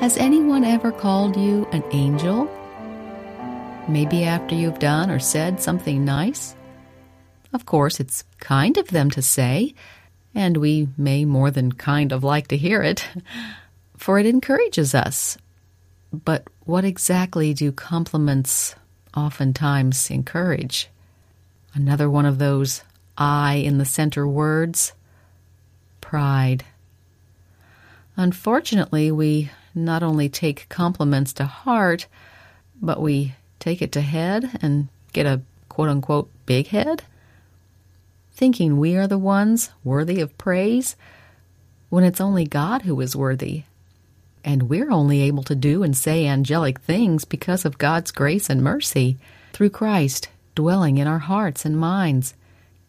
Has anyone ever called you an angel? Maybe after you've done or said something nice? Of course, it's kind of them to say, and we may more than kind of like to hear it, for it encourages us. But what exactly do compliments oftentimes encourage? Another one of those I in the center words pride. Unfortunately, we not only take compliments to heart, but we take it to head and get a quote unquote big head thinking we are the ones worthy of praise when it's only God who is worthy. And we're only able to do and say angelic things because of God's grace and mercy through Christ dwelling in our hearts and minds,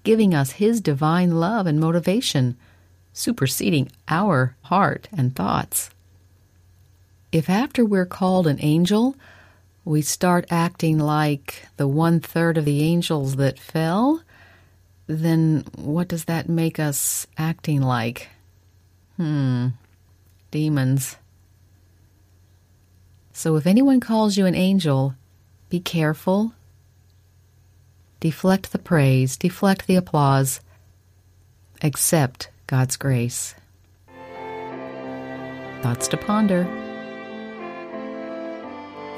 giving us His divine love and motivation, superseding our heart and thoughts. If after we're called an angel, we start acting like the one third of the angels that fell, then what does that make us acting like? Hmm, demons. So if anyone calls you an angel, be careful. Deflect the praise, deflect the applause. Accept God's grace. Thoughts to ponder.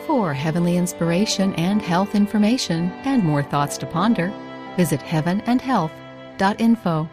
For heavenly inspiration and health information and more thoughts to ponder, visit heavenandhealth.info.